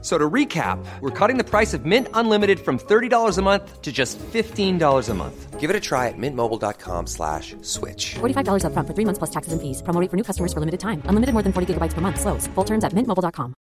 So to recap, we're cutting the price of Mint Unlimited from $30 a month to just $15 a month. Give it a try at mintmobile.com slash switch. $45 upfront for three months plus taxes and fees. Promo rate for new customers for limited time. Unlimited more than 40 gigabytes per month. Slows. Full terms at mintmobile.com.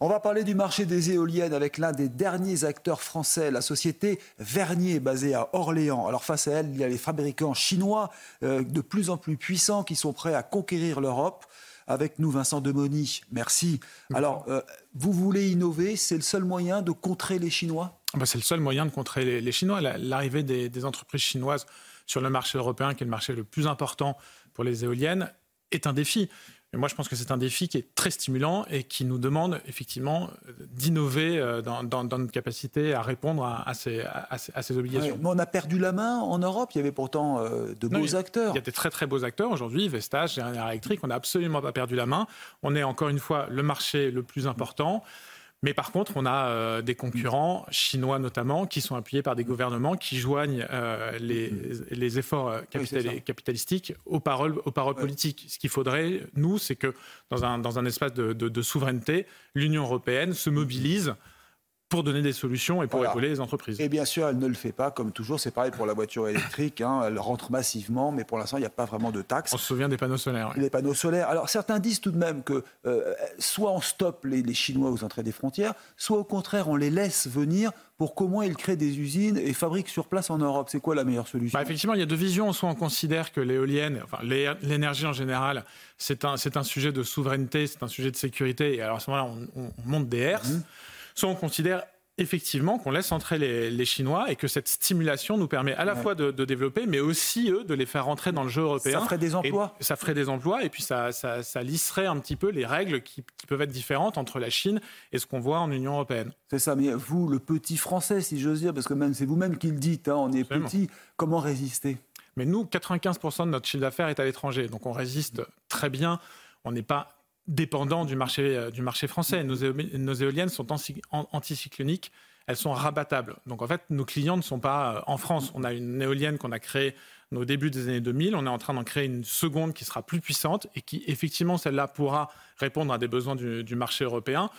On va parler du marché des éoliennes avec l'un des derniers acteurs français, la société Vernier, basée à Orléans. Alors face à elle, il y a les fabricants chinois euh, de plus en plus puissants qui sont prêts à conquérir l'Europe. Avec nous, Vincent Demoni, merci. Alors, euh, vous voulez innover, c'est le seul moyen de contrer les Chinois? Ah bah, C'est le seul moyen de contrer les, Chinois. La- L'arrivée des entreprises chinoises sur le marché européen, qui est le marché le plus important pour les éoliennes, est un défi. Mais moi, je pense que c'est un défi qui est très stimulant et qui nous demande effectivement d'innover euh, dans, dans- dans notre capacité à répondre à, à ces, à ces- à ces obligations. Ouais, Mais on a perdu la main en Europe. Il y avait pourtant euh, de Non, beaux il acteurs. Il y a des très très beaux acteurs aujourd'hui, Vestas, Général Electric, on n'a absolument pas perdu la main. On est encore une fois le marché le plus important. Mais par contre, on a euh, des concurrents, chinois notamment, qui sont appuyés par des gouvernements qui joignent euh, les, les efforts euh, Oui, capitalistiques aux paroles, aux paroles Ouais. politiques. Ce qu'il faudrait, nous, c'est que dans un, dans un espace de, de- de souveraineté, l'Union européenne se mobilise pour donner des solutions et pour Voilà. épauler les entreprises. Et bien sûr, elle ne le fait pas, comme toujours. C'est pareil pour la voiture électrique. hein. Elle rentre massivement, mais pour l'instant, il n'y a pas vraiment de taxes. On se souvient des panneaux solaires. ouais. Les panneaux solaires. Alors certains disent tout de même que euh, soit on stoppe les, les Chinois aux entrées des frontières, soit au contraire on les laisse venir pour qu'au moins ils créent des usines et fabriquent sur place en Europe. C'est quoi la meilleure solution? Bah, effectivement, il y a deux visions. Soit on considère que l'éolienne, enfin l'é- l'énergie en général, c'est un, c'est un sujet de souveraineté, c'est un sujet de sécurité, et alors à ce moment-là, on, on- on monte des herses. Mhm. Soit on considère effectivement qu'on laisse entrer les, les Chinois et que cette stimulation nous permet à la Ouais. fois de, de développer, mais aussi, eux, de les faire rentrer dans le jeu européen. Ça ferait des emplois. Et ça ferait des emplois, et puis ça, ça, ça lisserait un petit peu les règles qui, qui peuvent être différentes entre la Chine et ce qu'on voit en Union européenne. C'est ça, mais vous, le petit français, si j'ose dire, parce que même c'est vous-même qui le dites, hein, on est Absolument. petit, comment résister? Mais nous, 95% de notre chiffre d'affaires est à l'étranger, donc on résiste très bien. On n'est pas dépendant du marché, euh, du marché français. Nos, éo- nos éoliennes sont anti- an- anticycloniques, elles sont rabattables. Donc en fait, nos clients ne sont pas euh, en France. On a une éolienne qu'on a créée au début des années 2000. On est en train d'en créer une seconde qui sera plus puissante et qui, effectivement, celle-là pourra répondre à des besoins du marché européen.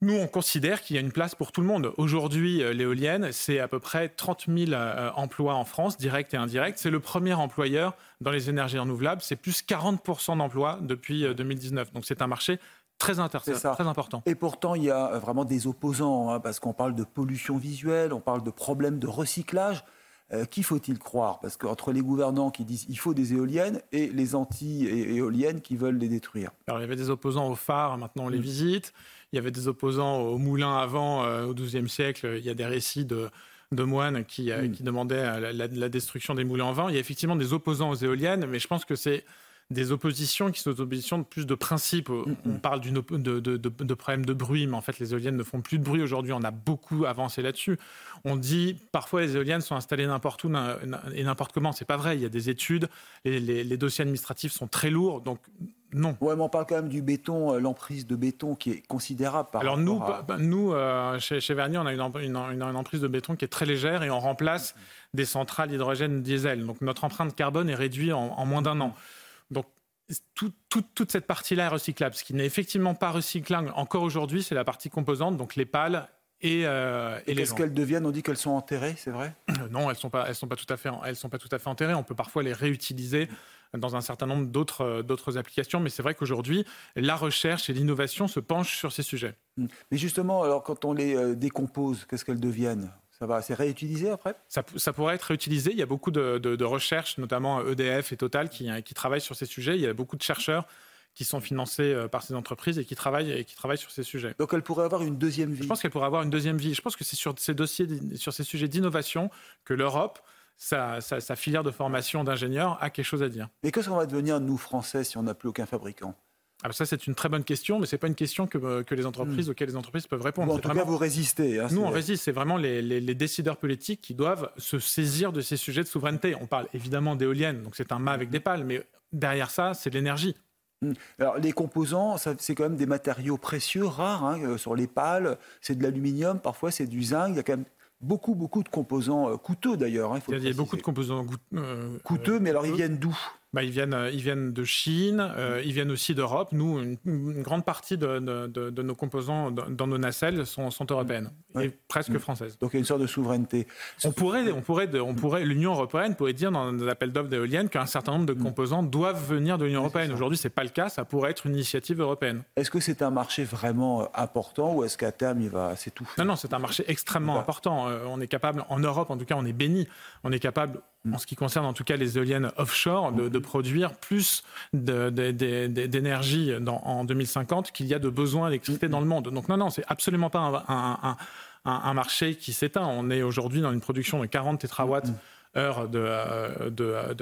Nous, on considère qu'il y a une place pour tout le monde. Aujourd'hui, euh, l'éolienne, c'est à peu près 30 000 euh, emplois en France, directs et indirects. C'est le premier employeur dans les énergies renouvelables. C'est plus 40% d'emplois depuis euh, 2019. Donc c'est un marché très, ça. très important. Et pourtant, il y a euh, vraiment des opposants, hein, parce qu'on parle de pollution visuelle, on parle de problèmes de recyclage. Euh, qui faut-il croire? Parce qu'entre les gouvernants qui disent il faut des éoliennes et les anti-éoliennes qui veulent les détruire. Alors, il y avait des opposants aux phares, maintenant on les Mm. visite. Il y avait des opposants aux moulins avant, euh, au XIIe siècle. Il y a des récits de, de moines qui, euh, Mm. qui demandaient euh, la, la- la destruction des moulins en vent. Il y a effectivement des opposants aux éoliennes, mais je pense que c'est des oppositions qui sont des oppositions de plus de principe. On parle d'une de, de, de, de problèmes de bruit, mais en fait, les éoliennes ne font plus de bruit aujourd'hui. On a beaucoup avancé là-dessus. On dit parfois les éoliennes sont installées n'importe où et n'importe comment. C'est pas vrai. Il y a des études. Les, les- les dossiers administratifs sont très lourds. Donc, non. Ouais, mais on parle quand même du béton, euh, l'emprise de béton qui est considérable par Alors nous, à- bah, nous euh, chez, chez Vernier, on a une, em- une, une- une emprise de béton qui est très légère et on remplace des centrales hydrogène diesel. Donc notre empreinte carbone est réduite en, en moins d'un an. Donc tout- tout- toute cette partie-là est recyclable. Ce qui n'est effectivement pas recyclable encore aujourd'hui, c'est la partie composante, donc les pales et, euh, et Et les qu'est-ce qu'elles deviennent? On dit qu'elles sont enterrées, c'est vrai? Euh, Non, elles sont pas, elles sont pas tout à fait, elles sont pas tout à fait enterrées. On peut parfois les réutiliser dans un certain nombre d'autres, euh, d'autres applications, mais c'est vrai qu'aujourd'hui, la recherche et l'innovation se penchent sur ces sujets. Mm. Mais justement, alors quand on les euh, décompose, qu'est-ce qu'elles deviennent? Ça va, c'est réutilisé après? Ça, ça pourrait être réutilisé. Il y a beaucoup de, de- de recherches, notamment EDF et Total, qui, qui travaillent sur ces sujets. Il y a beaucoup de chercheurs qui sont financés euh, par ces entreprises et qui travaillent, et qui travaillent sur ces sujets. Donc elles pourraient avoir une deuxième vie? Je pense qu'elle pourrait avoir une deuxième vie. Je pense que c'est sur ces dossiers, sur ces sujets d'innovation que l'Europe, sa, sa- sa filière de formation d'ingénieurs, a quelque chose à dire. Mais qu'est-ce qu'on va devenir, nous, Français, si on n'a plus aucun fabricant? Alors ça, c'est une très bonne question, mais c'est pas une question que, que les entreprises auxquelles les entreprises peuvent répondre. en tout vraiment- cas, vous résistez. hein, Nous, on résiste. C'est vraiment les, les- les décideurs politiques qui doivent se saisir de ces sujets de souveraineté. On parle évidemment d'éoliennes, donc c'est un mât avec des pales, mais derrière ça, c'est de l'énergie. Hmm. Alors, les composants, c'est quand même des matériaux précieux, rares. Hein, euh, sur les pales, c'est de l'aluminium, parfois c'est du zinc. Il y a quand même beaucoup, beaucoup de composants euh, coûteux d'ailleurs. Hein, il y a beaucoup de composants coûteux, mais alors ils viennent d'où? Bah, ils, viennent, ils viennent de Chine, euh, ils viennent aussi d'Europe. Nous, une, grande partie de, de, nos composants dans, nos nacelles sont, sont européennes et presque mm. françaises. Donc il y a une sorte de souveraineté. On pourrait, on pourrait, on pourrait, l'Union européenne pourrait dire dans l'appel d'offres d'éoliennes qu'un certain nombre de mm. composants doivent venir de l'Union européenne. Aujourd'hui, ce n'est pas le cas. Ça pourrait être une initiative européenne. Est-ce que c'est un marché vraiment euh, important ou est-ce qu'à terme il va s'étouffer? Non, non, c'est un marché extrêmement important. Euh, on est capable, en Europe en tout cas, on est béni. On est capable Mm. en ce qui concerne en tout cas les éoliennes offshore, de, produire plus d'énergie en 2050 qu'il y a de besoins d'électricité dans le monde. Donc non, non, c'est absolument pas un, marché qui s'éteint. On est aujourd'hui dans une production de 40 tétrawatts. Mm heures de, euh, de,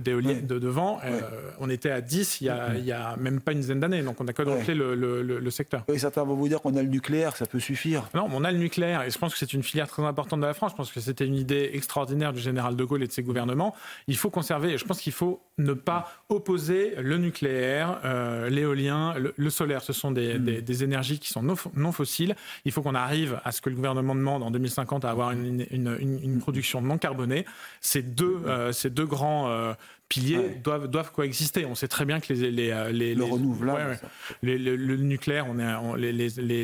de, de, vent. Euh, on était à 10 il y a, même pas une dizaine d'années, donc on a quadruplé le, le, le, secteur. Et certains vont vous dire qu'on a le nucléaire, ça peut suffire. Non, on a le nucléaire, et je pense que c'est une filière très importante de la France. Je pense que c'était une idée extraordinaire du général de Gaulle et de ses gouvernements. Il faut conserver, et je pense qu'il faut ne pas opposer le nucléaire, euh, l'éolien, le, solaire. Ce sont des, mm. des, énergies qui sont non, non fossiles. Il faut qu'on arrive à ce que le gouvernement demande en 2050 à avoir une, une, une production non carbonée ces deux, euh, ces deux grands euh, piliers doivent, doivent coexister. On sait très bien que les, les, euh, les le renouvelable, le, nucléaire, on est, les,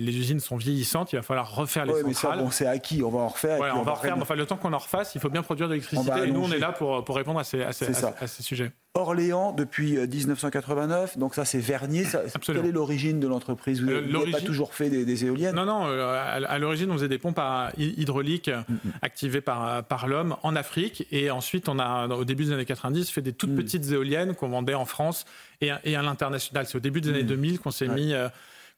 les, usines sont vieillissantes. Il va falloir refaire les centrales. bon, c'est acquis, on va en refaire. on, va refaire. Enfin, le temps qu'on en refasse, il faut bien produire de l'électricité. Et nous, on est là pour, pour répondre à ces, à ces, à ces sujets. Orléans depuis 1989, donc ça c'est Vernier. quelle est l'origine de l'entreprise? Vous n'avez pas toujours fait des, éoliennes? Non, non, à, l'origine on faisait des pompes hydrauliques mm, mm. activées par, par l'homme en Afrique et ensuite on a au début des années 90 fait des toutes mm. petites éoliennes qu'on vendait en France et, et à l'international. C'est au début des années 2000 qu'on s'est mis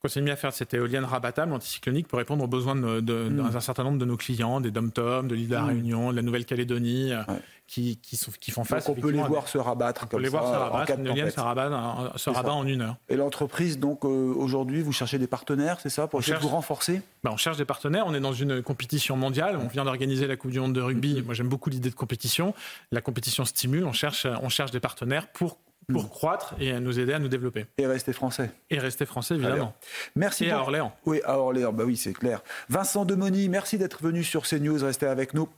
qu'on s'est mis à faire cette éolienne rabattable anticyclonique pour répondre aux besoins d'un de, certain nombre de nos clients, des dom-tom, de l'île de la Réunion, de la Nouvelle-Calédonie, qui, qui, qui, font face. Donc on peut les voir se rabattre comme ça. On peut les voir se rabattre. Une éolienne se rabat, se rabat en une heure. Et l'entreprise, donc euh, aujourd'hui, vous cherchez des partenaires, c'est ça, pour de vous renforcer? Ben, On cherche des partenaires. On est dans une compétition mondiale. On vient d'organiser la Coupe du Monde de rugby. Mm-hmm. Moi, j'aime beaucoup l'idée de compétition. La compétition stimule. On cherche, on cherche des partenaires pour pour mm. croître et nous aider à nous développer. Et rester français. Et rester français, évidemment. Merci. Et à Orléans. Oui, à Orléans, bah oui, c'est clair. Vincent Demoni, merci d'être venu sur CNews. Restez avec nous.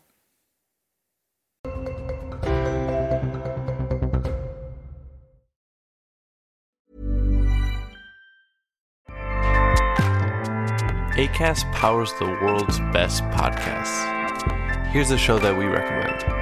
ACAST powers the world's best podcasts. Here's a show that we recommend.